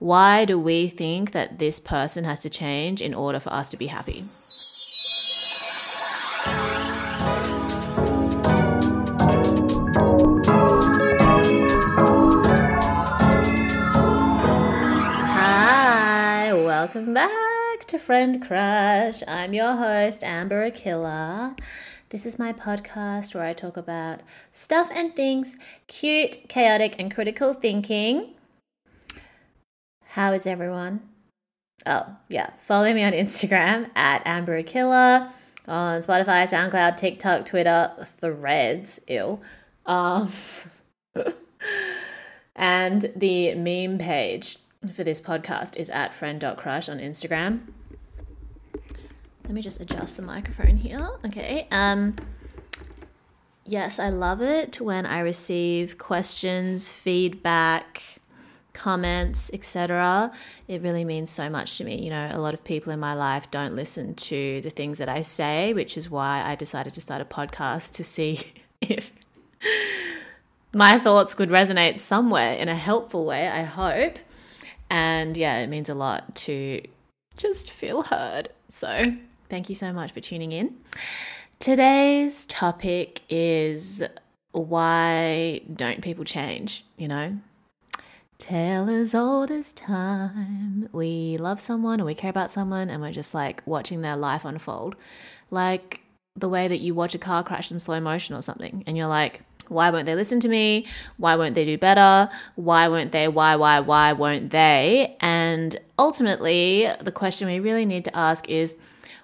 Why do we think that this person has to change in order for us to be happy? Hi, welcome back to Friend Crush. I'm your host, Amber Akilla. This is my podcast where I talk about stuff and things, cute, chaotic, and critical thinking. How is everyone? Oh, yeah. Follow me on Instagram at Amber Akilla, on Spotify, SoundCloud, TikTok, Twitter, Threads, ill. Um, and the meme page for this podcast is at friend.crush on Instagram. Let me just adjust the microphone here. Okay. Um yes, I love it when I receive questions, feedback, comments, etc. It really means so much to me. You know, a lot of people in my life don't listen to the things that I say, which is why I decided to start a podcast to see if my thoughts could resonate somewhere in a helpful way, I hope. And yeah, it means a lot to just feel heard. So, thank you so much for tuning in. Today's topic is why don't people change? You know, tale as old as time. We love someone or we care about someone and we're just like watching their life unfold. Like the way that you watch a car crash in slow motion or something and you're like, why won't they listen to me? Why won't they do better? Why won't they? Why, why, why won't they? And ultimately, the question we really need to ask is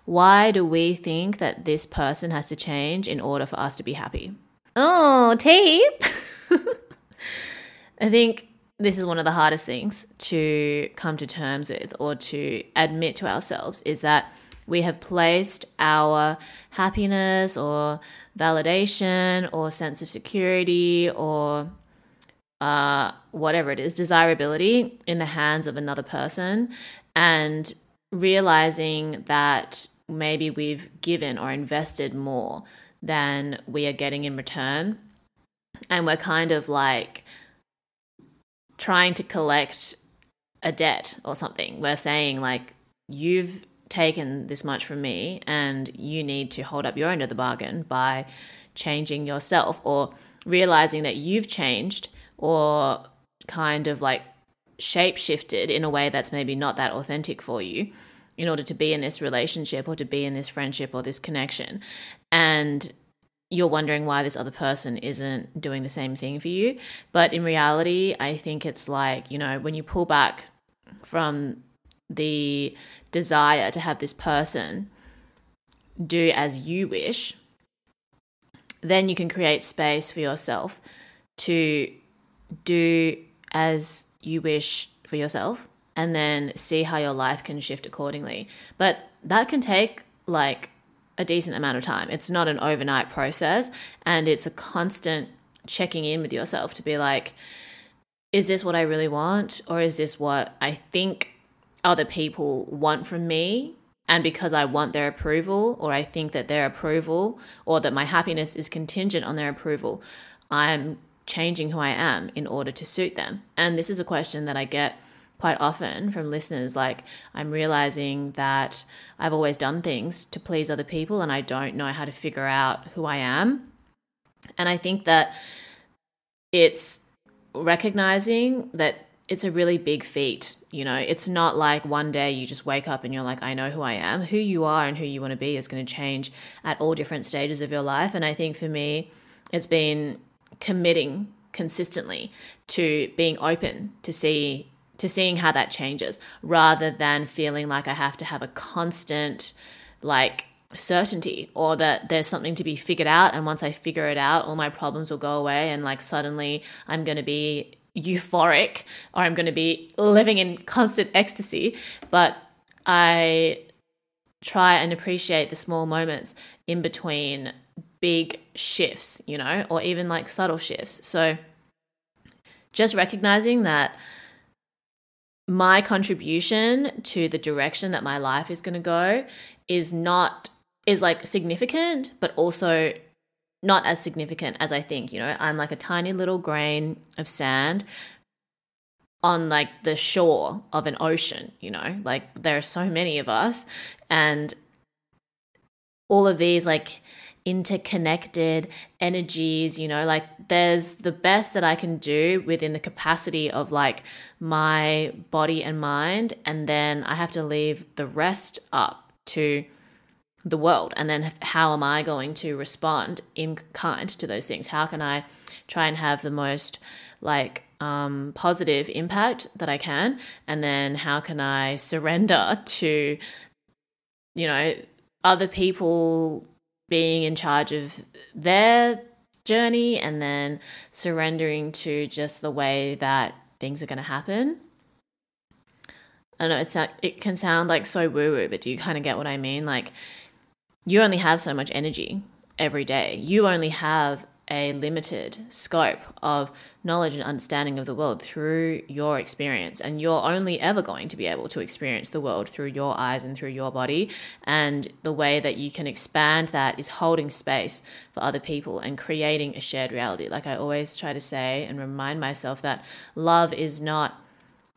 why do we think that this person has to change in order for us to be happy? Oh, teeth. I think this is one of the hardest things to come to terms with or to admit to ourselves is that we have placed our happiness or validation or sense of security or uh, whatever it is, desirability in the hands of another person and realizing that maybe we've given or invested more than we are getting in return. And we're kind of like, trying to collect a debt or something. We're saying, like, you've taken this much from me and you need to hold up your end of the bargain by changing yourself or realizing that you've changed or kind of like shape shifted in a way that's maybe not that authentic for you in order to be in this relationship or to be in this friendship or this connection. And you're wondering why this other person isn't doing the same thing for you. But in reality, I think it's like, you know, when you pull back from the desire to have this person do as you wish, then you can create space for yourself to do as you wish for yourself and then see how your life can shift accordingly. But that can take like a decent amount of time. It's not an overnight process and it's a constant checking in with yourself to be like, is this what I really want? Or is this what I think other people want from me? And because I want their approval, or I think that their approval, or that my happiness is contingent on their approval, I'm changing who I am in order to suit them. And this is a question that I get quite often from listeners like i'm realizing that i've always done things to please other people and i don't know how to figure out who i am and i think that it's recognizing that it's a really big feat. You know, it's not like one day you just wake up and you're like, I know who I am. Who you are and who you want to be is going to change at all different stages of your life. And I think for me, it's been committing consistently to being open to see to seeing how that changes rather than feeling like I have to have a constant like certainty or that there's something to be figured out and once I figure it out all my problems will go away and like suddenly I'm going to be euphoric or I'm going to be living in constant ecstasy. But I try and appreciate the small moments in between big shifts, you know, or even like subtle shifts. So just recognizing that my contribution to the direction that my life is going to go is not is like significant but also not as significant as I think. You know, I'm like a tiny little grain of sand on like the shore of an ocean, you know, like there are so many of us and all of these like interconnected energies, you know, like there's the best that I can do within the capacity of like my body and mind. And then I have to leave the rest up to the world and then how am i going to respond in kind to those things how can i try and have the most like um, positive impact that i can and then how can i surrender to you know other people being in charge of their journey and then surrendering to just the way that things are going to happen I don't know it's it can sound like so woo woo, but do you kind of get what I mean? Like, you only have so much energy every day. You only have a limited scope of knowledge and understanding of the world through your experience. And you're only ever going to be able to experience the world through your eyes and through your body. And the way that you can expand that is holding space for other people and creating a shared reality. Like I always try to say and remind myself that love is not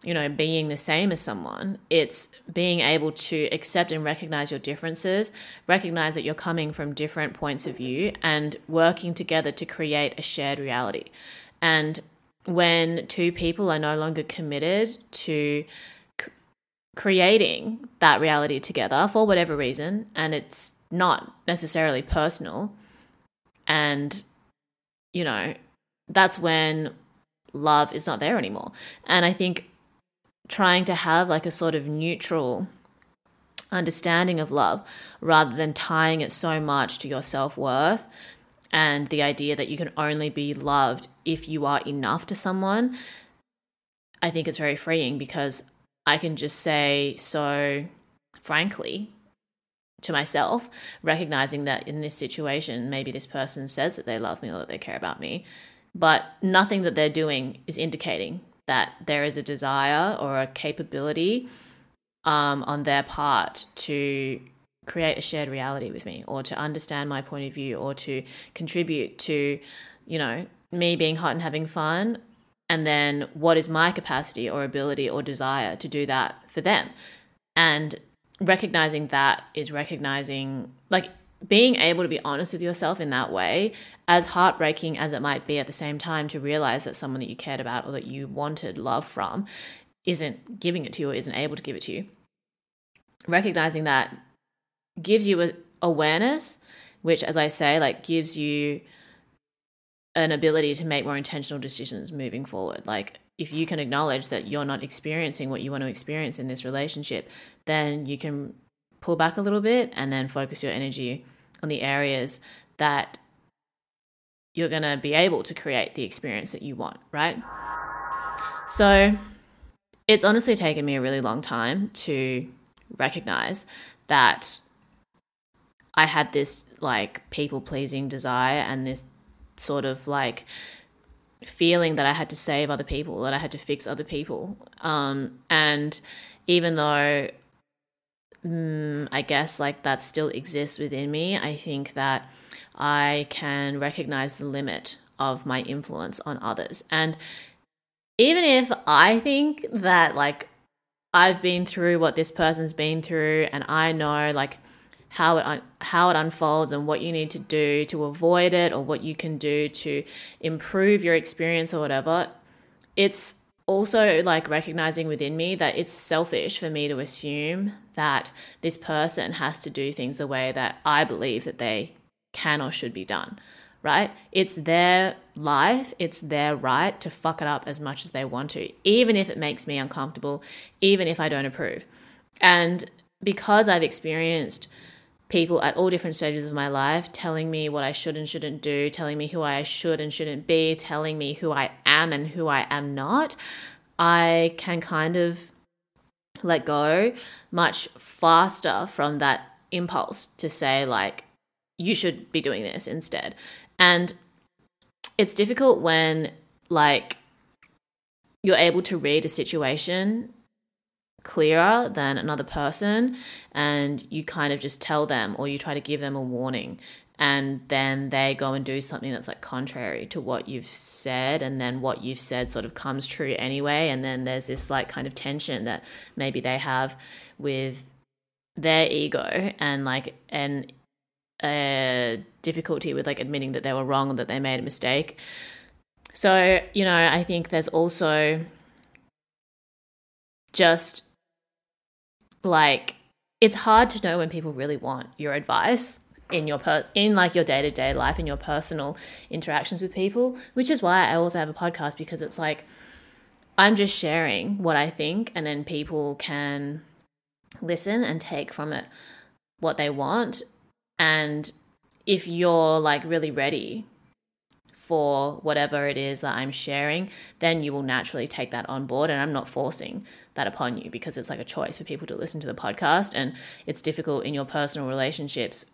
you know, being the same as someone. It's being able to accept and recognize your differences, recognize that you're coming from different points of view, and working together to create a shared reality. And when two people are no longer committed to c- creating that reality together for whatever reason, and it's not necessarily personal, and, you know, that's when love is not there anymore. And I think trying to have like a sort of neutral understanding of love rather than tying it so much to your self worth and the idea that you can only be loved if you are enough to someone, I think it's very freeing because I can just say so frankly to myself, recognizing that in this situation, maybe this person says that they love me or that they care about me, but nothing that they're doing is indicating that there is a desire or a capability um, on their part to create a shared reality with me or to understand my point of view or to contribute to, you know, me being hot and having fun. And then what is my capacity or ability or desire to do that for them? And recognizing that is recognizing, like, being able to be honest with yourself in that way, as heartbreaking as it might be at the same time, to realize that someone that you cared about or that you wanted love from isn't giving it to you or isn't able to give it to you. Recognizing that gives you awareness, which, as I say, like gives you an ability to make more intentional decisions moving forward. Like if you can acknowledge that you're not experiencing what you want to experience in this relationship, then you can pull back a little bit and then focus your energy on the areas that you're going to be able to create the experience that you want, right? So it's honestly taken me a really long time to recognize that I had this like people pleasing desire and this sort of like feeling that I had to save other people, that I had to fix other people. Um, and even though mm, I guess like that still exists within me, I think that I can recognize the limit of my influence on others. And even if I think that like I've been through what this person's been through and I know like how it un- how it unfolds and what you need to do to avoid it or what you can do to improve your experience or whatever, it's also like recognizing within me that it's selfish for me to assume that this person has to do things the way that I believe that they can or should be done, right? It's their life, it's their right to fuck it up as much as they want to, even if it makes me uncomfortable, even if I don't approve. And because I've experienced people at all different stages of my life telling me what I should and shouldn't do, telling me who I should and shouldn't be, telling me who I am and who I am not, I can kind of let go much faster from that impulse to say, like, you should be doing this instead. And it's difficult when, like, you're able to read a situation clearer than another person and you kind of just tell them or you try to give them a warning and then they go and do something that's like contrary to what you've said and then what you've said sort of comes true anyway and then there's this like kind of tension that maybe they have with their ego and like an a difficulty with like admitting that they were wrong or that they made a mistake. So you know i think there's also just like it's hard to know when people really want your advice in your per- in like your day-to-day life in your personal interactions with people which is why i also have a podcast because it's like i'm just sharing what i think and then people can listen and take from it what they want. And if you're like really ready for whatever it is that I'm sharing, then you will naturally take that on board. And I'm not forcing that upon you because it's like a choice for people to listen to the podcast. And it's difficult in your personal relationships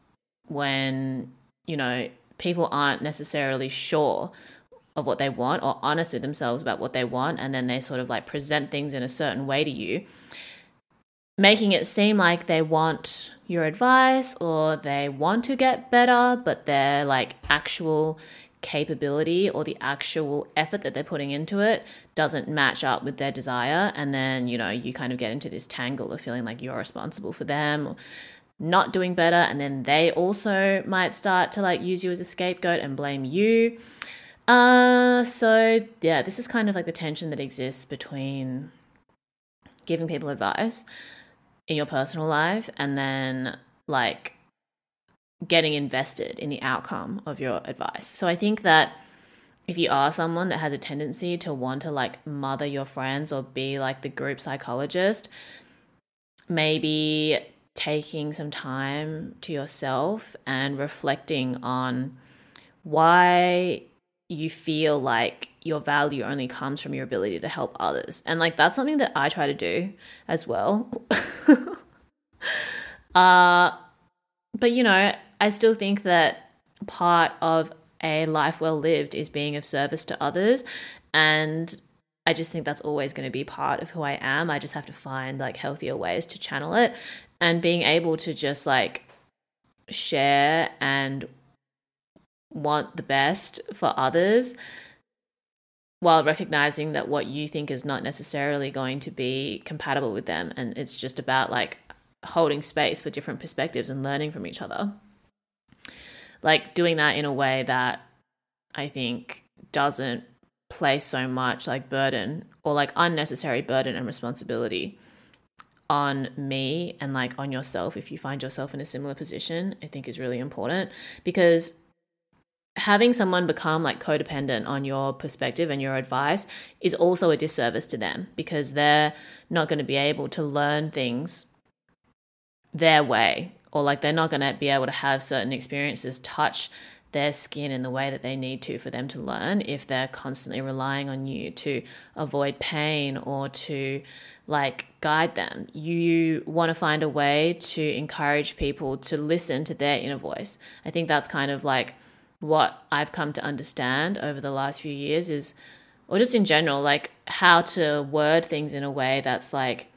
when, you know, people aren't necessarily sure of what they want or honest with themselves about what they want. And then they sort of like present things in a certain way to you making it seem like they want your advice or they want to get better, but their like actual capability or the actual effort that they're putting into it doesn't match up with their desire. And then you know you kind of get into this tangle of feeling like you're responsible for them not doing better. And then they also might start to like use you as a scapegoat and blame you. Uh so yeah this is kind of like the tension that exists between giving people advice in your personal life and then like getting invested in the outcome of your advice. So I think that if you are someone that has a tendency to want to like mother your friends or be like the group psychologist, maybe taking some time to yourself and reflecting on why you feel like your value only comes from your ability to help others. And like that's something that I try to do as well. uh but you know, I still think that part of a life well lived is being of service to others. And I just think that's always going to be part of who I am. I just have to find like healthier ways to channel it and being able to just like share and want the best for others while recognizing that what you think is not necessarily going to be compatible with them. And it's just about like holding space for different perspectives and learning from each other like doing that in a way that I think doesn't place so much like burden or like unnecessary burden and responsibility on me and like on yourself if you find yourself in a similar position i think is really important. Because having someone become like codependent on your perspective and your advice is also a disservice to them because they're not going to be able to learn things their way or like they're not going to be able to have certain experiences touch their skin in the way that they need to for them to learn if they're constantly relying on you to avoid pain or to like guide them. You want to find a way to encourage people to listen to their inner voice. I think that's kind of like what I've come to understand over the last few years is or just in general like how to word things in a way that's like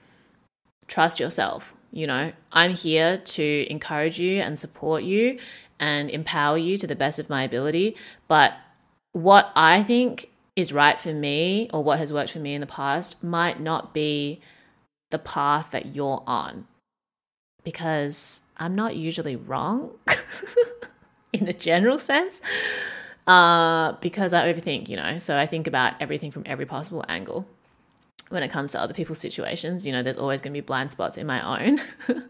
trust yourself you know, I'm here to encourage you and support you and empower you to the best of my ability. But what I think is right for me or what has worked for me in the past might not be the path that you're on because I'm not usually wrong in a general sense uh, because I overthink, you know. So I think about everything from every possible angle. When it comes to other people's situations. You know, there's always going to be blind spots in my own.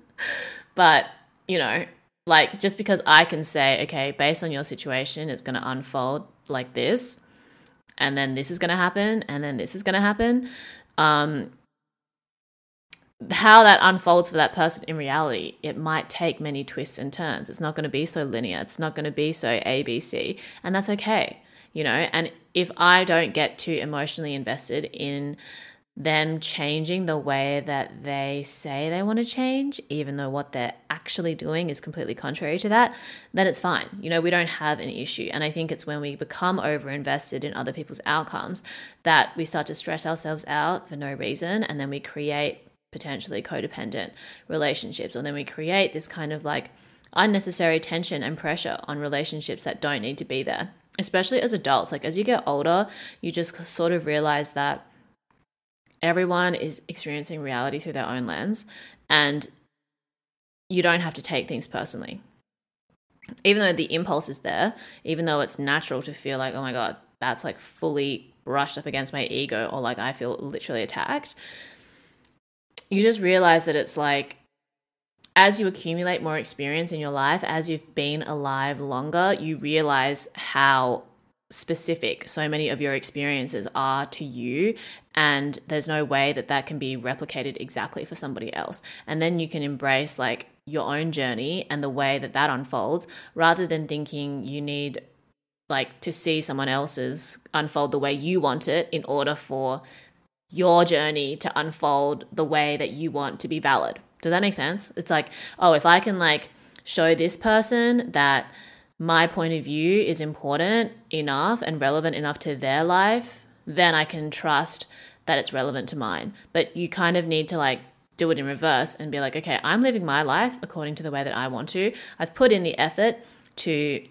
but, you know, like just because I can say, okay, based on your situation, it's going to unfold like this, and then this is going to happen, and then this is going to happen. Um, how that unfolds for that person in reality, it might take many twists and turns. It's not going to be so linear. It's not going to be so ABC, and that's okay, you know. And if I don't get too emotionally invested in them changing the way that they say they want to change, even though what they're actually doing is completely contrary to that, then it's fine. You know, we don't have an issue. And I think it's when we become over invested in other people's outcomes that we start to stress ourselves out for no reason. And then we create potentially codependent relationships, or then we create this kind of like unnecessary tension and pressure on relationships that don't need to be there. Especially as adults, like as you get older, you just sort of realize that everyone is experiencing reality through their own lens and you don't have to take things personally. Even though the impulse is there even though it's natural to feel like oh my god that's like fully brushed up against my ego or like i feel literally attacked you just realize that it's like as you accumulate more experience in your life as you've been alive longer you realize how specific so many of your experiences are to you and there's no way that that can be replicated exactly for somebody else. And then you can embrace like your own journey and the way that that unfolds rather than thinking you need like to see someone else's unfold the way you want it in order for your journey to unfold the way that you want to be valid. Does that make sense? It's like oh if i can like show this person that my point of view is important enough and relevant enough to their life, then I can trust that it's relevant to mine. But you kind of need to like do it in reverse and be like, okay, I'm living my life according to the way that I want to. I've put in the effort to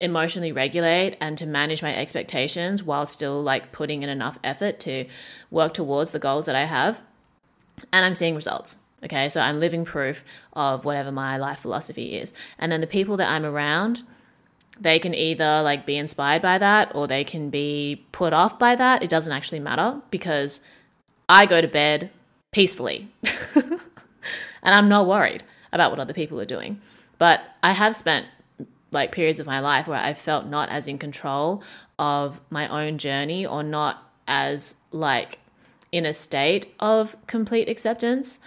emotionally regulate and to manage my expectations while still like putting in enough effort to work towards the goals that I have. And I'm seeing results. Okay, so I'm living proof of whatever my life philosophy is. And then the people that I'm around, they can either like be inspired by that or they can be put off by that. It doesn't actually matter because I go to bed peacefully. and I'm not worried about what other people are doing. But I have spent like periods of my life where I felt not as in control of my own journey or not as like in a state of complete acceptance.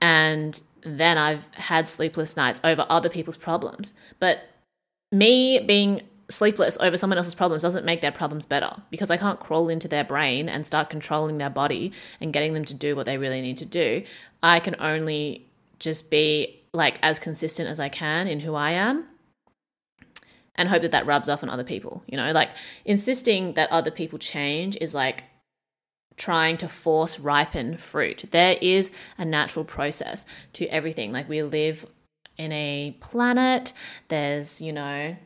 And then I've had sleepless nights over other people's problems. But me being sleepless over someone else's problems doesn't make their problems better because I can't crawl into their brain and start controlling their body and getting them to do what they really need to do. I can only just be like as consistent as I can in who I am and hope that that rubs off on other people. You know, like insisting that other people change is like trying to force ripen fruit. There is a natural process to everything. Like we live in a planet, there's, you know,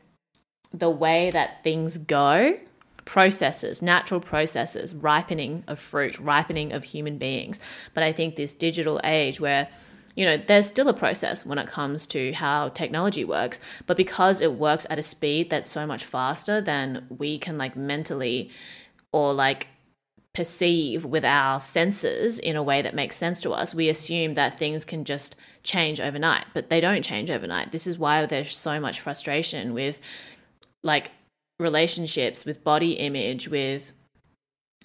the way that things go, processes, natural processes, ripening of fruit, ripening of human beings. But I think this digital age where you know, there's still a process when it comes to how technology works, but because it works at a speed that's so much faster than we can like mentally or like perceive with our senses in a way that makes sense to us, we assume that things can just change overnight, but they don't change overnight. This is why there's so much frustration with like relationships, with body image, with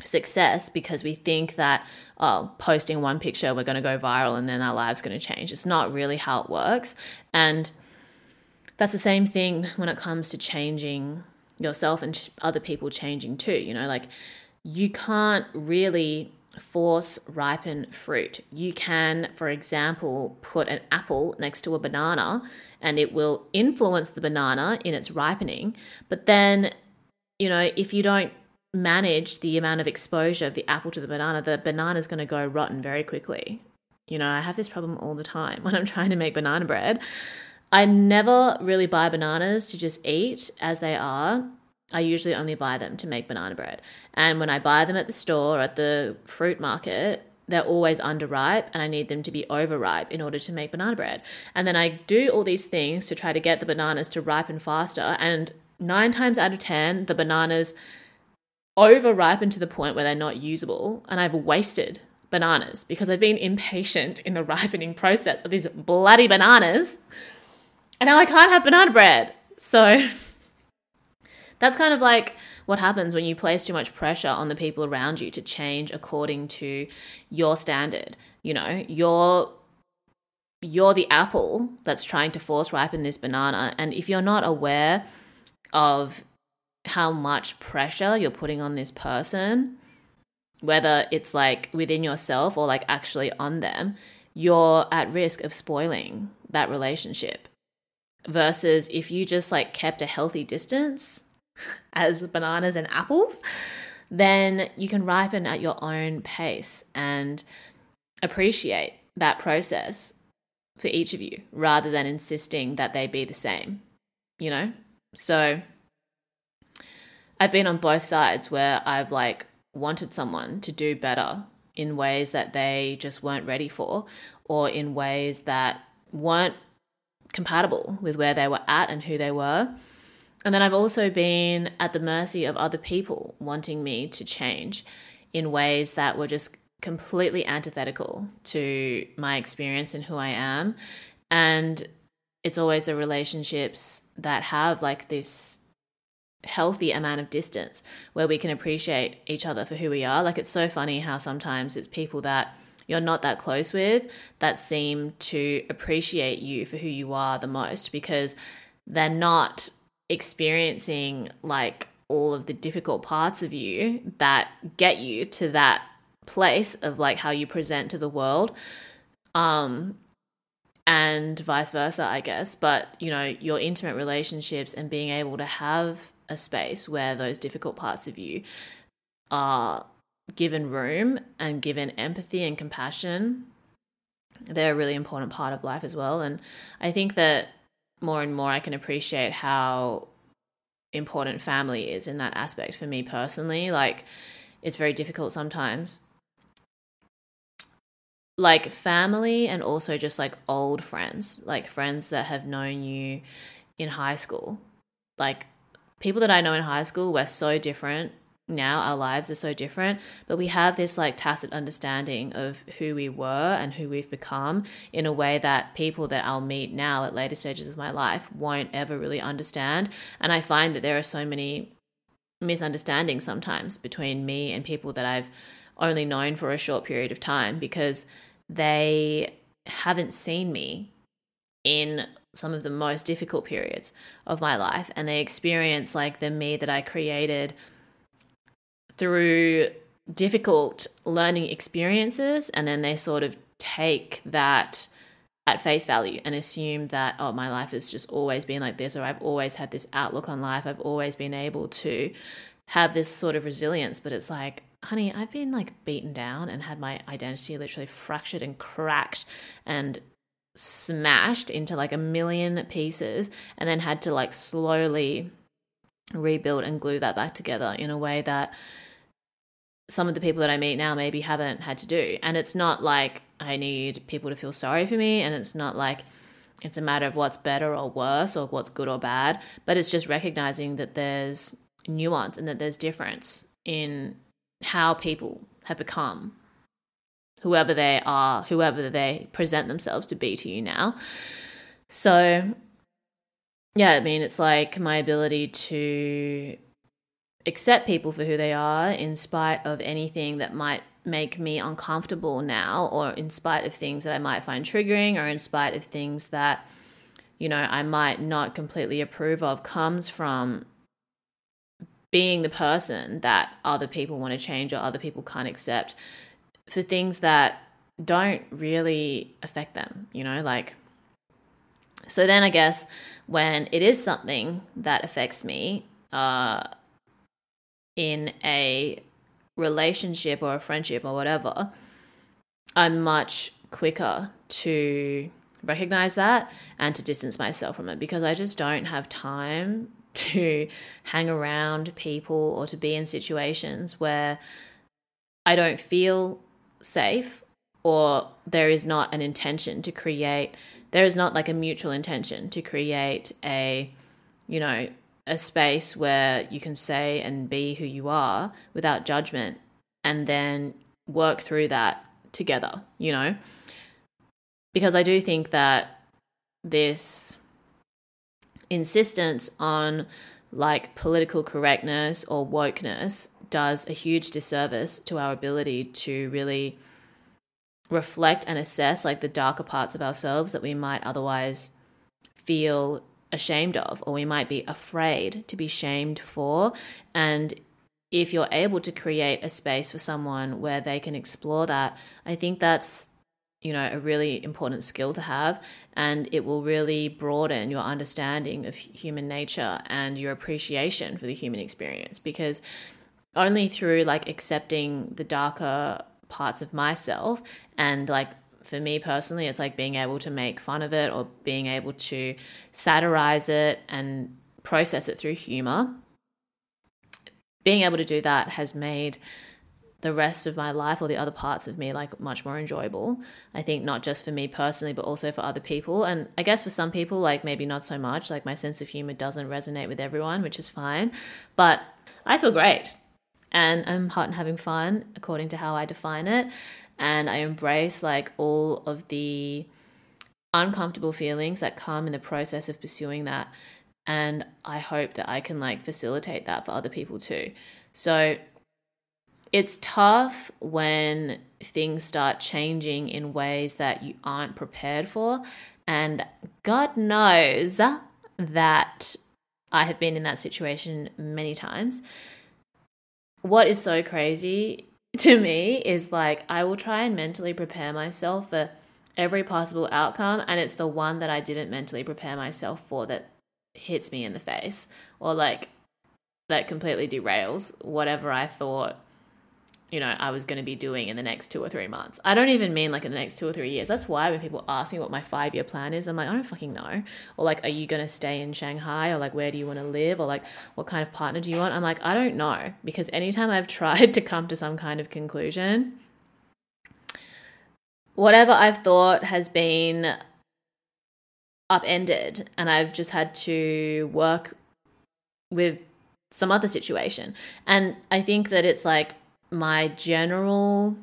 success because we think that oh posting one picture we're going to go viral and then our lives going to change it's not really how it works and that's the same thing when it comes to changing yourself and other people changing too you know like you can't really force ripen fruit. You can, for example, put an apple next to a banana and it will influence the banana in its ripening. But then, you know, if you don't manage the amount of exposure of the apple to the banana, the banana is going to go rotten very quickly. You know, I have this problem all the time when I'm trying to make banana bread. I never really buy bananas to just eat as they are. I usually only buy them to make banana bread. And when I buy them at the store or at the fruit market, they're always underripe and I need them to be overripe in order to make banana bread. And then I do all these things to try to get the bananas to ripen faster. And nine times out of 10, the bananas over ripened to the point where they're not usable and I've wasted bananas because I've been impatient in the ripening process of these bloody bananas. And now I can't have banana bread. So that's kind of like what happens when you place too much pressure on the people around you to change according to your standard. You know, you're you're the apple that's trying to force ripen this banana and if you're not aware of how much pressure you're putting on this person, whether it's like within yourself or like actually on them, you're at risk of spoiling that relationship. Versus if you just like kept a healthy distance as bananas and apples, then you can ripen at your own pace and appreciate that process for each of you rather than insisting that they be the same, you know? So I've been on both sides where I've like wanted someone to do better in ways that they just weren't ready for or in ways that weren't compatible with where they were at and who they were. And then I've also been at the mercy of other people wanting me to change in ways that were just completely antithetical to my experience and who I am. And it's always the relationships that have like this healthy amount of distance where we can appreciate each other for who we are. Like it's so funny how sometimes it's people that you're not that close with that seem to appreciate you for who you are the most because they're not experiencing like all of the difficult parts of you that get you to that place of like how you present to the world um and vice versa i guess but you know your intimate relationships and being able to have a space where those difficult parts of you are given room and given empathy and compassion, they're a really important part of life as well. And I think that more and more I can appreciate how important family is in that aspect for me personally. Like, it's very difficult sometimes. Like, family and also just like old friends, like friends that have known you in high school. Like, people that I know in high school, we're so different now our lives are so different but we have this like tacit understanding of who we were and who we've become in a way that people that I'll meet now at later stages of my life won't ever really understand. And I find that there are so many misunderstandings sometimes between me and people that I've only known for a short period of time because they haven't seen me in some of the most difficult periods of my life. And they experience like the me that I created through difficult learning experiences and then they sort of take that at face value and assume that oh my life has just always been like this or I've always had this outlook on life. I've always been able to have this sort of resilience. But it's like honey I've been like beaten down and had my identity literally fractured and cracked and smashed into like a million pieces and then had to like slowly rebuild and glue that back together in a way that some of the people that I meet now maybe haven't had to do. And it's not like I need people to feel sorry for me. And it's not like it's a matter of what's better or worse or what's good or bad. But it's just recognizing that there's nuance and that there's difference in how people have become whoever they are, whoever they present themselves to be to you now. So, yeah, I mean, it's like my ability to accept people for who they are in spite of anything that might make me uncomfortable now or in spite of things that I might find triggering or in spite of things that you know I might not completely approve of comes from being the person that other people want to change or other people can't accept for things that don't really affect them, you know, like so then I guess when it is something that affects me, uh in a relationship or a friendship or whatever, I'm much quicker to recognize that and to distance myself from it because I just don't have time to hang around people or to be in situations where I don't feel safe or there is not an intention to create there is not like a mutual intention to create a you know a space where you can say and be who you are without judgment and then work through that together, you know? Because I do think that this insistence on like political correctness or wokeness does a huge disservice to our ability to really reflect and assess like the darker parts of ourselves that we might otherwise feel ashamed of or we might be afraid to be shamed for. And if you're able to create a space for someone where they can explore that i think that's you know a really important skill to have and it will really broaden your understanding of human nature and your appreciation for the human experience. Because only through like accepting the darker parts of myself. And like for me personally it's like being able to make fun of it or being able to satirize it and process it through humor. Being able to do that has made the rest of my life or the other parts of me like much more enjoyable. I think not just for me personally but also for other people. And i guess for some people like maybe not so much. Like my sense of humor doesn't resonate with everyone which is fine. But i feel great and i'm hot and having fun according to how i define it and i embrace like all of the uncomfortable feelings that come in the process of pursuing that and i hope that i can like facilitate that for other people too so it's tough when things start changing in ways that you aren't prepared for. And God knows that I have been in that situation many times. What is so crazy to me is like, I will try and mentally prepare myself for every possible outcome, and it's the one that I didn't mentally prepare myself for that hits me in the face or like that completely derails whatever I thought you know, I was going to be doing in the next two or three months. I don't even mean like in the next two or three years. That's why when people ask me what my five year plan is, I'm like, I don't fucking know. Or like, are you going to stay in Shanghai? Or like, where do you want to live? Or like, what kind of partner do you want? I'm like, I don't know. Because anytime I've tried to come to some kind of conclusion, whatever I've thought has been upended. And I've just had to work with some other situation. And I think that it's like, my general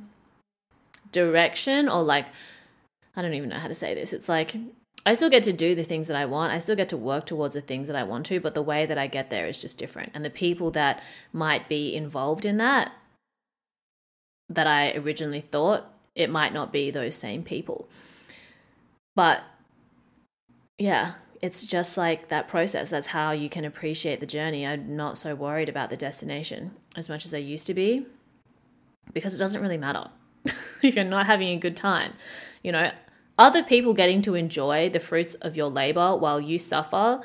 direction or like I don't even know how to say this. It's like I still get to do the things that I want. I still get to work towards the things that I want to, but the way that I get there is just different. And the people that might be involved in that that I originally thought it might not be those same people. But yeah, it's just like that process. That's how you can appreciate the journey. I'm not so worried about the destination as much as I used to be because it doesn't really matter if you're not having a good time. You know, other people getting to enjoy the fruits of your labor while you suffer,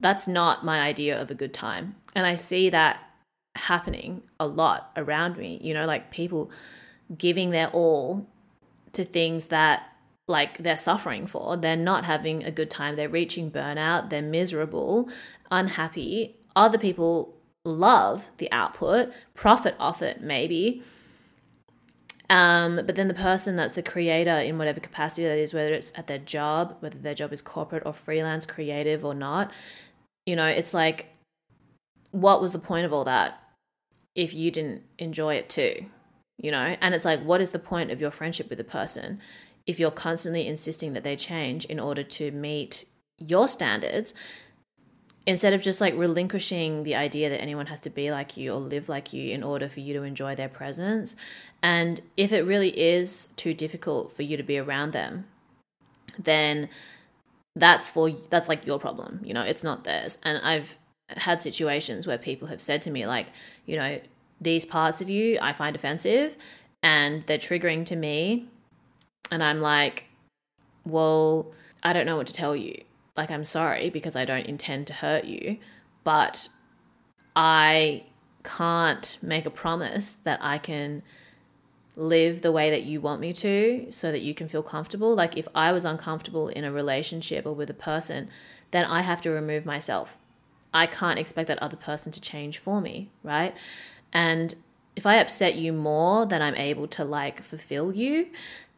that's not my idea of a good time. And I see that happening a lot around me, you know, like people giving their all to things that like they're suffering for. They're not having a good time. They're reaching burnout. They're miserable, unhappy. Other people love the output, profit off it, maybe. Um, but then the person that's the creator in whatever capacity that is, whether it's at their job, whether their job is corporate or freelance, creative or not, you know, it's like, what was the point of all that if you didn't enjoy it too? You know, and it's like, what is the point of your friendship with the person if you're constantly insisting that they change in order to meet your standards? Instead of just like relinquishing the idea that anyone has to be like you or live like you in order for you to enjoy their presence. And if it really is too difficult for you to be around them, then that's for that's like your problem, you know, it's not theirs. And I've had situations where people have said to me like, you know, these parts of you I find offensive and they're triggering to me and I'm like, well, I don't know what to tell you like I'm sorry because I don't intend to hurt you, but I can't make a promise that I can live the way that you want me to so that you can feel comfortable. Like if I was uncomfortable in a relationship or with a person, then I have to remove myself. I can't expect that other person to change for me, right? And if I upset you more than I'm able to like fulfill you,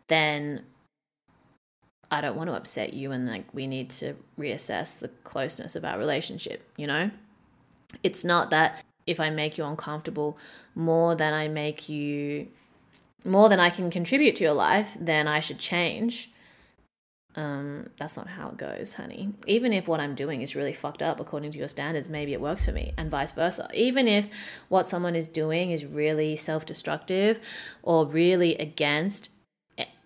then I don't want to upset you and like we need to reassess the closeness of our relationship, you know? It's not that if I make you uncomfortable more than I make you more than I can contribute to your life, then I should change. Um, that's not how it goes, honey. Even if what I'm doing is really fucked up according to your standards, maybe it works for me, and vice versa. Even if what someone is doing is really self destructive or really against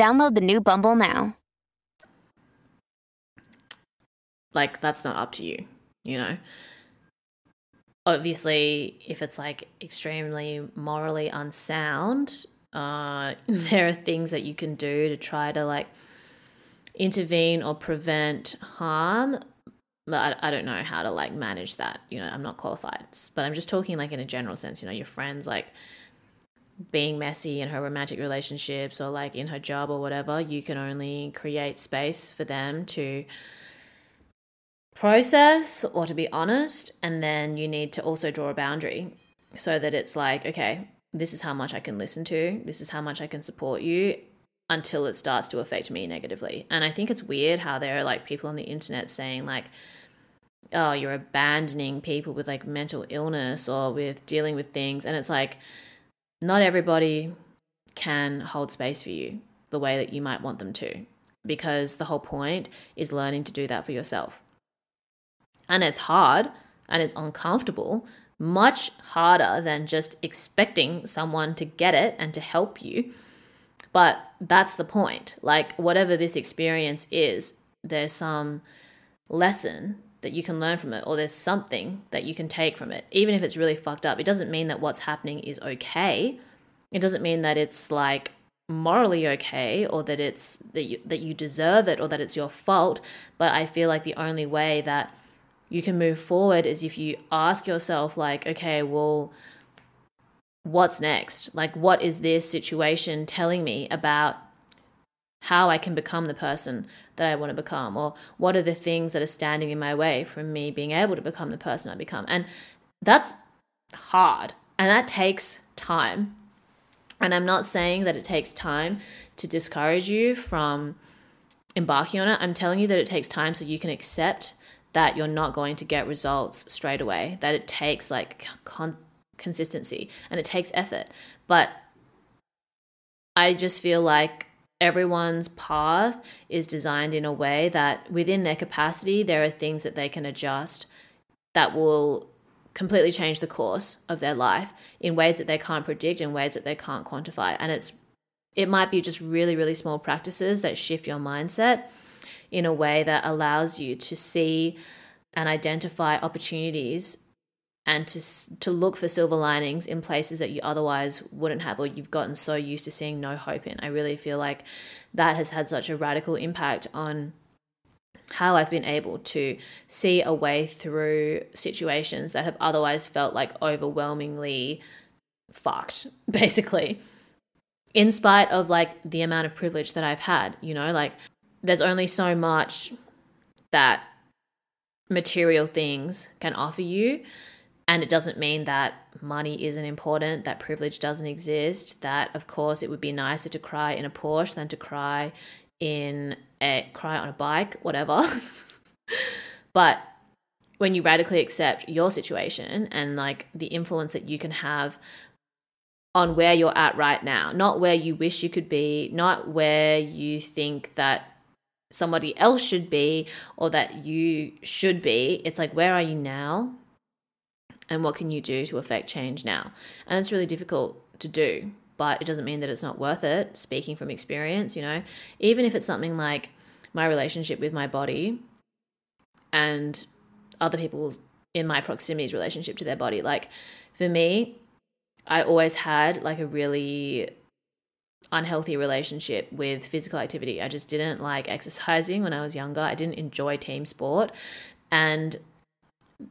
Download the new Bumble now. Like, that's not up to you, you know? Obviously, if it's like extremely morally unsound, uh, there are things that you can do to try to like intervene or prevent harm but I, I don't know how to like manage that you know i'm not qualified but i'm just talking like in a general sense you know your friends like being messy in her romantic relationships or like in her job or whatever you can only create space for them to process or to be honest and then you need to also draw a boundary so that it's like okay this is how much i can listen to this is how much i can support you until it starts to affect me negatively. And I think it's weird how there are like people on the internet saying like oh, you're abandoning people with like mental illness or with dealing with things and it's like not everybody can hold space for you the way that you might want them to because the whole point is learning to do that for yourself. And it's hard and it's uncomfortable, much harder than just expecting someone to get it and to help you but that's the point. Like, whatever this experience is, there's some lesson that you can learn from it, or there's something that you can take from it. Even if it's really fucked up, it doesn't mean that what's happening is okay. It doesn't mean that it's like morally okay or that it's that you, that you deserve it or that it's your fault but i feel like the only way that you can move forward is if you ask yourself like okay well what's next? Like, what is this situation telling me about how I can become the person that I want to become? Or what are the things that are standing in my way from me being able to become the person I become? And that's hard and that takes time. And I'm not saying that it takes time to discourage you from embarking on it. I'm telling you that it takes time so you can accept that you're not going to get results straight away, that it takes like con- consistency and it takes effort. But I just feel like everyone's path is designed in a way that within their capacity, there are things that they can adjust that will completely change the course of their life in ways that they can't predict, in ways that they can't quantify. And it's it might be just really, really small practices that shift your mindset in a way that allows you to see and identify opportunities and to to look for silver linings in places that you otherwise wouldn't have or you've gotten so used to seeing no hope in. I really feel like that has had such a radical impact on how I've been able to see a way through situations that have otherwise felt like overwhelmingly fucked, basically. In spite of like the amount of privilege that I've had, you know, like there's only so much that material things can offer you and it doesn't mean that money isn't important, that privilege doesn't exist, that of course it would be nicer to cry in a Porsche than to cry in a cry on a bike, whatever. but when you radically accept your situation and like the influence that you can have on where you're at right now, not where you wish you could be, not where you think that somebody else should be or that you should be. It's like, where are you now? And what can you do to affect change now? And it's really difficult to do, but it doesn't mean that it's not worth it. Speaking from experience, you know, even if it's something like my relationship with my body and other people's in my proximity's relationship to their body. Like for me, I always had like a really unhealthy relationship with physical activity. I just didn't like exercising when I was younger. I didn't enjoy team sport. And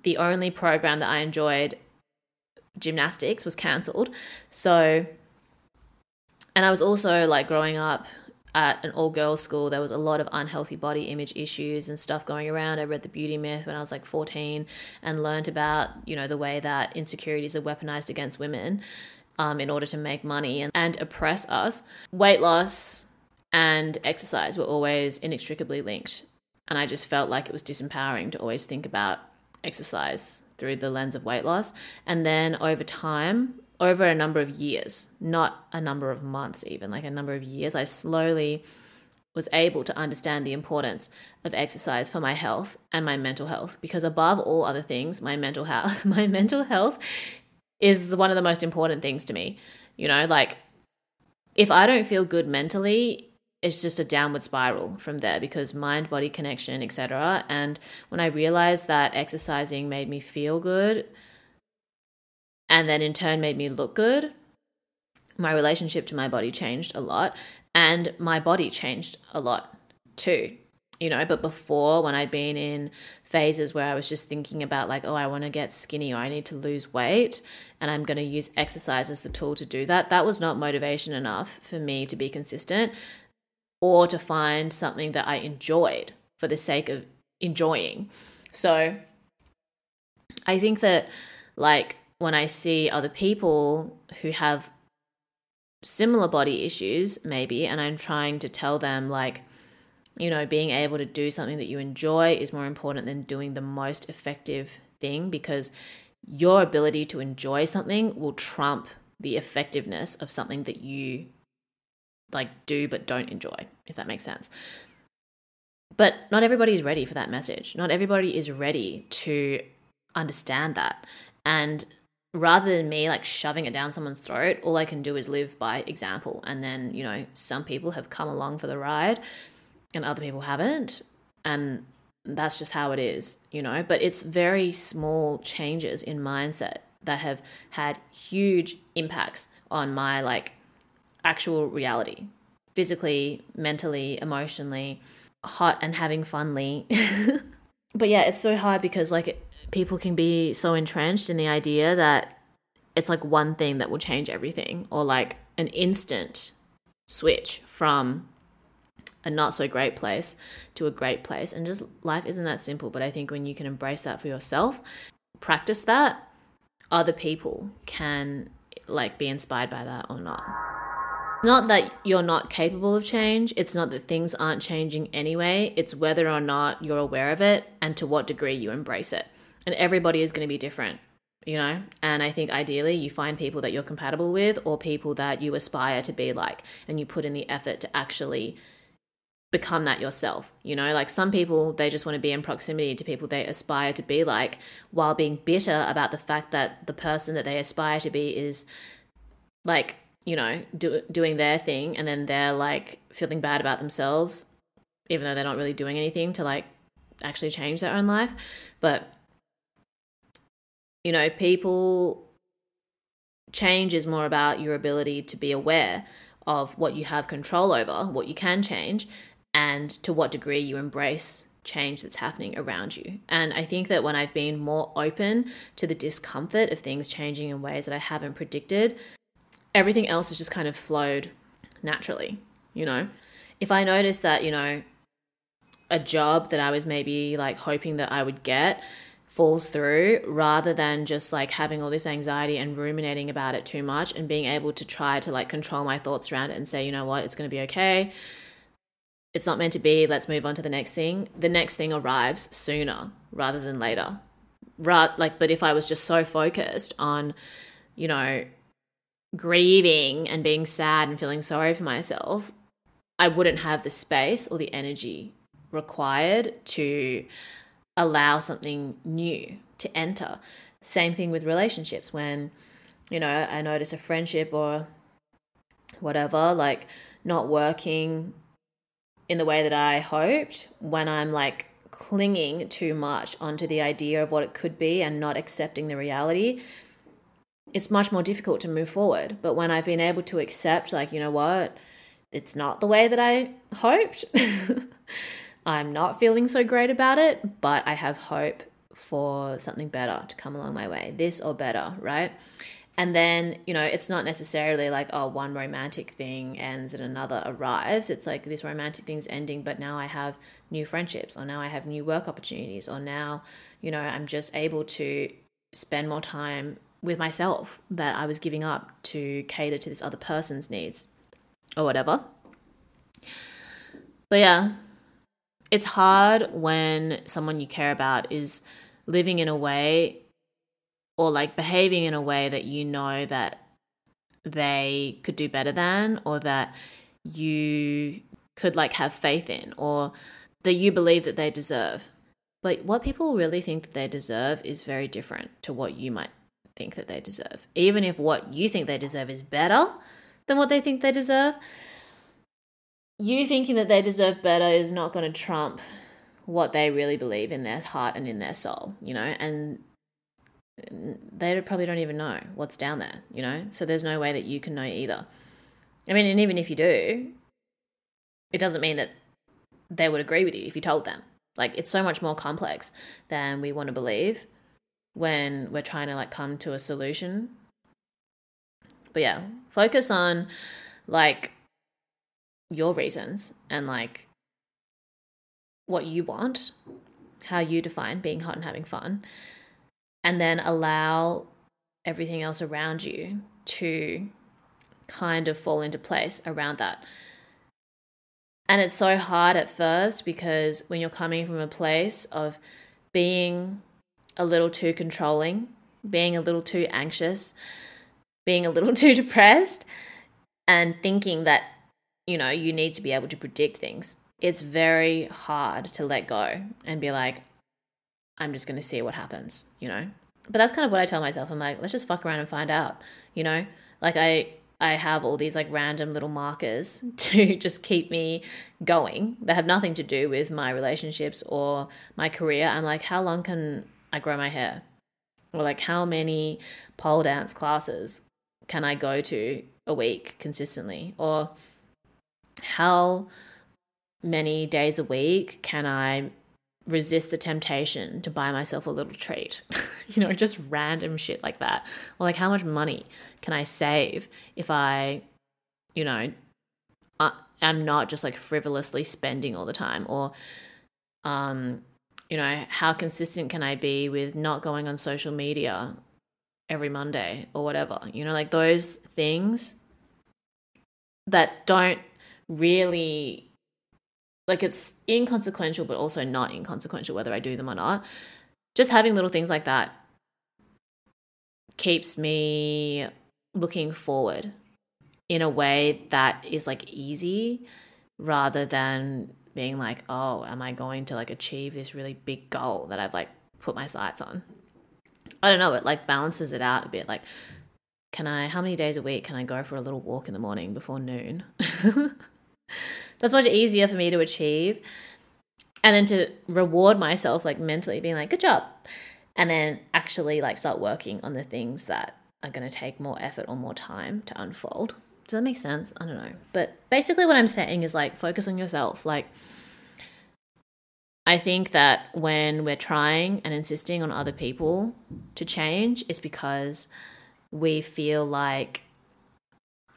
the only program that I enjoyed gymnastics was cancelled. So, and I was also like growing up at an all girls school, there was a lot of unhealthy body image issues and stuff going around. I read The Beauty Myth when I was like 14 and learned about, you know, the way that insecurities are weaponized against women um, in order to make money and, and oppress us. Weight loss and exercise were always inextricably linked. And I just felt like it was disempowering to always think about exercise through the lens of weight loss. And then over time, over a number of years, not a number of months, even like a number of years, I slowly was able to understand the importance of exercise for my health and my mental health because above all other things my mental health my mental health is one of the most important things to me you know like if i don't feel good mentally it's just a downward spiral from there because mind body connection etc and when i realized that exercising made me feel good and then in turn made me look good, my relationship to my body changed a lot and my body changed a lot too. You know, but before when I'd been in phases where I was just thinking about like, oh, I want to get skinny or I need to lose weight and I'm going to use exercise as the tool to do that, that was not motivation enough for me to be consistent or to find something that I enjoyed for the sake of enjoying. So I think that like when I see other people who have similar body issues, maybe, and I'm trying to tell them, like, you know, being able to do something that you enjoy is more important than doing the most effective thing because your ability to enjoy something will trump the effectiveness of something that you like do but don't enjoy, if that makes sense. But not everybody is ready for that message. Not everybody is ready to understand that. And rather than me like shoving it down someone's throat, all I can do is live by example. And then, you know, some people have come along for the ride and other people haven't. And that's just how it is, you know. But it's very small changes in mindset that have had huge impacts on my like actual reality physically, mentally, emotionally, hot and having funly. but yeah, it's so hard because like people can be so entrenched in the idea that it's like one thing that will change everything or like an instant switch from a not so great place to a great place and just life isn't that simple but i think when you can embrace that for yourself practice that other people can like be inspired by that or not it's not that you're not capable of change. It's not that things aren't changing anyway. It's whether or not you're aware of it and to what degree you embrace it. And everybody is going to be different you know? And i think ideally you find people that you're compatible with or people that you aspire to be like and you put in the effort to actually become that yourself you know? Like some people they just want to be in proximity to people they aspire to be like while being bitter about the fact that the person that they aspire to be is like you know do, doing their thing and then they're like feeling bad about themselves even though they're not really doing anything to like actually change their own life but you know, people change is more about your ability to be aware of what you have control over, what you can change, and to what degree you embrace change that's happening around you. And I think that when I've been more open to the discomfort of things changing in ways that I haven't predicted, everything else has just kind of flowed naturally, you know? If I notice that, you know, a job that I was maybe like hoping that I would get falls through rather than just like having all this anxiety and ruminating about it too much and being able to try to like control my thoughts around it and say, you know what, it's going to be okay. It's not meant to be. Let's move on to the next thing. The next thing arrives sooner rather than later. Right, like, but if I was just so focused on, you know, grieving and being sad and feeling sorry for myself, I wouldn't have the space or the energy required to allow something new to enter. Same thing with relationships when, you know, I notice a friendship or whatever, like not working in the way that I hoped, when I'm like clinging too much onto the idea of what it could be and not accepting the reality, it's much more difficult to move forward. But when I've been able to accept, like, you know what, it's not the way that I hoped. I'm not feeling so great about it, but I have hope for something better to come along my way, this or better, right? And then, you know, it's not necessarily like, oh, one romantic thing ends and another arrives. It's like this romantic thing's ending, but now I have new friendships, or now I have new work opportunities, or now, you know, I'm just able to spend more time with myself that I was giving up to cater to this other person's needs or whatever. But yeah, it's hard when someone you care about is living in a way or like behaving in a way that you know that they could do better than or that you could like have faith in or that you believe that they deserve. But what people really think that they deserve is very different to what you might think that they deserve. Even if what you think they deserve is better than what they think they deserve, you thinking that they deserve better is not going to trump what they really believe in their heart and in their soul, you know, and they probably don't even know what's down there, you know, so there's no way that you can know either. I mean, and even if you do, it doesn't mean that they would agree with you if you told them. Like, it's so much more complex than we want to believe when we're trying to like come to a solution. But yeah, focus on like your reasons and like what you want, how you define being hot and having fun, and then allow everything else around you to kind of fall into place around that. And it's so hard at first because when you're coming from a place of being a little too controlling, being a little too anxious, being a little too depressed, and thinking that you know, you need to be able to predict things. It's very hard to let go and be like, I'm just going to see what happens, you know? But that's kind of what I tell myself. I'm like, let's just fuck around and find out, you know? Like, I. I have all these like random little markers to just keep me going that have nothing to do with my relationships or my career. I'm like, how long can I grow my hair? Or like, how many pole dance classes can I go to a week consistently? Or how many days a week can I resist the temptation to buy myself a little treat? you know, just random shit like that. Or like, how much money can I save if I, you know, I'm not just like frivolously spending all the time? Or, um, you know, how consistent can I be with not going on social media every Monday or whatever? You know, like those things that don't really like it's inconsequential but also not inconsequential whether I do them or not. Just having little things like that keeps me looking forward in a way that is like easy rather than being like, oh, am I going to like achieve this really big goal that I've like put my sights on? I don't know, it like balances it out a bit. Like, can I, how many days a week can I go for a little walk in the morning before noon? That's much easier for me to achieve. And then to reward myself, like mentally being like, good job. And then actually like start working on the things that are going to take more effort or more time to unfold. Does that make sense? I don't know. But basically, what I'm saying is like, focus on yourself. Like, I think that when we're trying and insisting on other people to change, it's because we feel like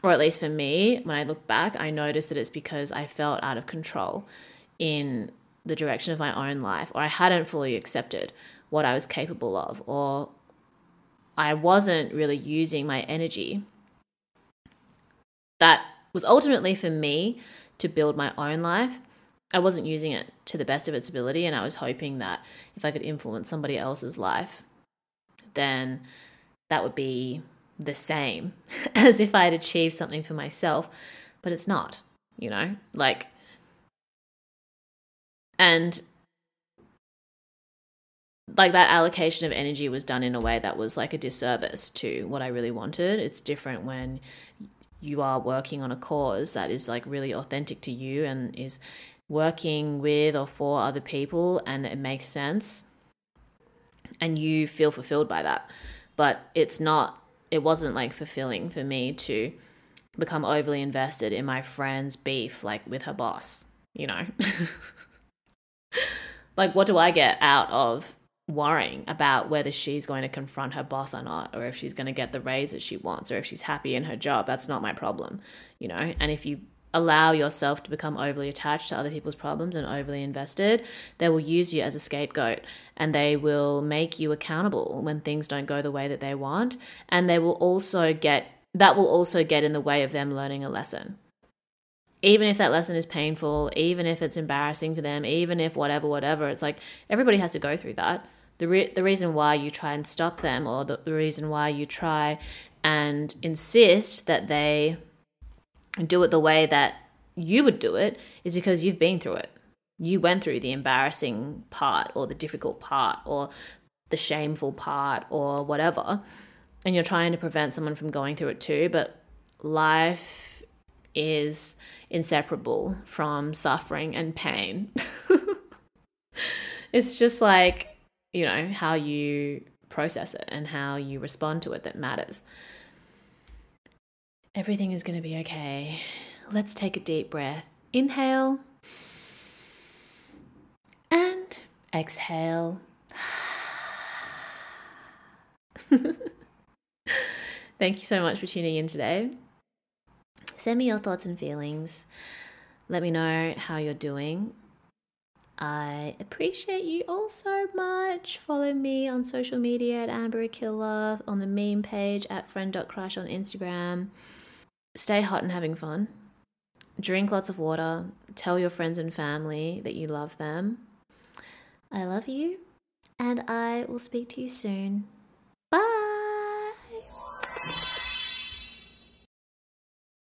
or at least for me, when I look back, I notice that it's because I felt out of control in the direction of my own life, or I hadn't fully accepted what I was capable of, or I wasn't really using my energy that was ultimately for me to build my own life. I wasn't using it to the best of its ability, and I was hoping that if I could influence somebody else's life, then that would be the same as if I had achieved something for myself, but it's not, you know? Like, and like that allocation of energy was done in a way that was like a disservice to what I really wanted. It's different when you are working on a cause that is like really authentic to you and is working with or for other people and it makes sense and you feel fulfilled by that. But it's not it wasn't like fulfilling for me to become overly invested in my friend's beef like with her boss, you know. like what do I get out of worrying about whether she's going to confront her boss or not, or if she's going to get the raise that she wants, or if she's happy in her job. That's not my problem, you know? And if you allow yourself to become overly attached to other people's problems and overly invested, they will use you as a scapegoat and they will make you accountable when things don't go the way that they want. And they will also get that will also get in the way of them learning a lesson. Even if that lesson is painful, even if it's embarrassing for them, even if whatever, whatever, it's like everybody has to go through that. The, re- the reason why you try and stop them, or the, the reason why you try and insist that they do it the way that you would do it is because you've been through it. You went through the embarrassing part or the difficult part or the shameful part or whatever. And you're trying to prevent someone from going through it too. But life is inseparable from suffering and pain. it's just like, you know, how you process it and how you respond to it that matters. Everything is going to be okay. Let's take a deep breath. Inhale and exhale. Thank you so much for tuning in today. Send me your thoughts and feelings. Let me know how you're doing. I appreciate you all so much. Follow me on social media at Amber on the meme page at friend.crush on Instagram. Stay hot and having fun. Drink lots of water. Tell your friends and family that you love them. I love you, and I will speak to you soon. Bye.